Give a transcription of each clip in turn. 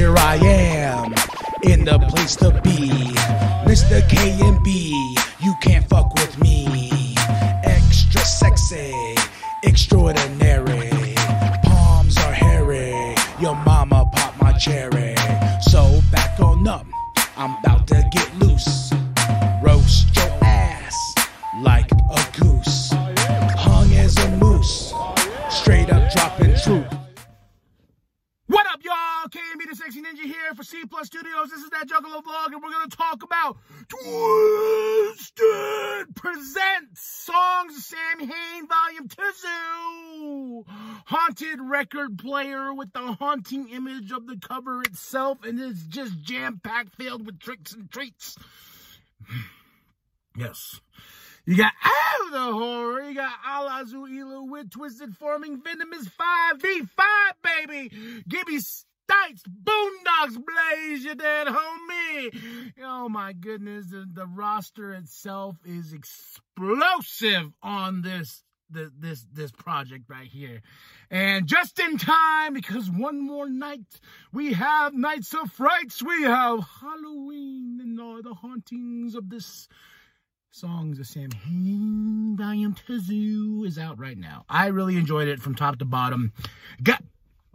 here I am in the place to be. Mr. K and B, you can't fuck with me. Extra sexy, extraordinary. Palms are hairy, your mama popped my cherry. So back on up, I'm about to get Sexy Ninja here for C Plus Studios. This is that Juggalo vlog, and we're gonna talk about Twiztid presents songs of Samhain Volume 2. Haunted record player with the haunting image of the cover itself, and it's just jam-packed filled with tricks and treats. Yes. You got out of the horror. You got Alla Xul Elu with Twiztid forming Venomous 5v5, baby. Gibby Boondox Blaze, you dead homie. Oh my goodness, the, the roster itself is explosive on this the, this this project right here. And just in time, because one more night, we have Nights of Frights, we have Halloween and all the hauntings of this Songs of Samhain Volume 2 is out right now. I really enjoyed it from top to bottom. Got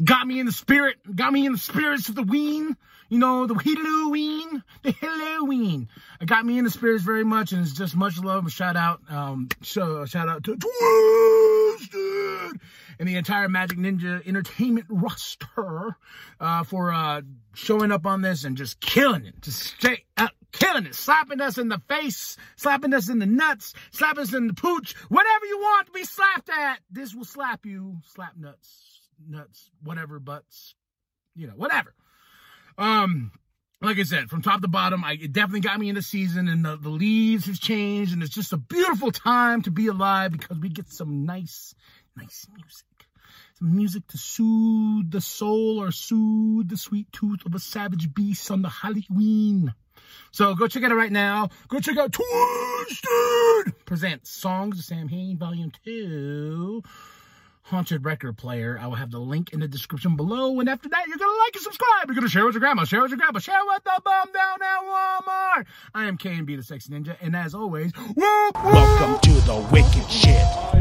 got me in the spirit, got me in the spirits of the ween, you know, the Halloween, the Halloween. It got me in the spirits very much, and it's just much love. Shout out, um, shout, shout out to Twiztid and the entire Majik Ninja Entertainment roster uh, for uh, showing up on this and just killing it, just straight up killing it, slapping us in the face, slapping us in the nuts, slapping us in the pooch, whatever you want to be slapped at. This will slap you, slap nuts, nuts, whatever, butts, you know, whatever. Um, like I said, from top to bottom, I, it definitely got me in the season and the, the leaves have changed and it's just a beautiful time to be alive because we get some nice, nice music. Some music to soothe the soul or soothe the sweet tooth of a savage beast on the Halloween. So go check it out right now. Go check out Twiztid presents Songs of Samhain Volume 2. Haunted record player. I will have the link in the description below. And after that, you're going to like and subscribe. You're going to share with your grandma, share with your grandpa, share with the bum down at Walmart. I am K and B, the Sexy Ninja. And as always, whoop, whoop. Welcome to the wicked shit.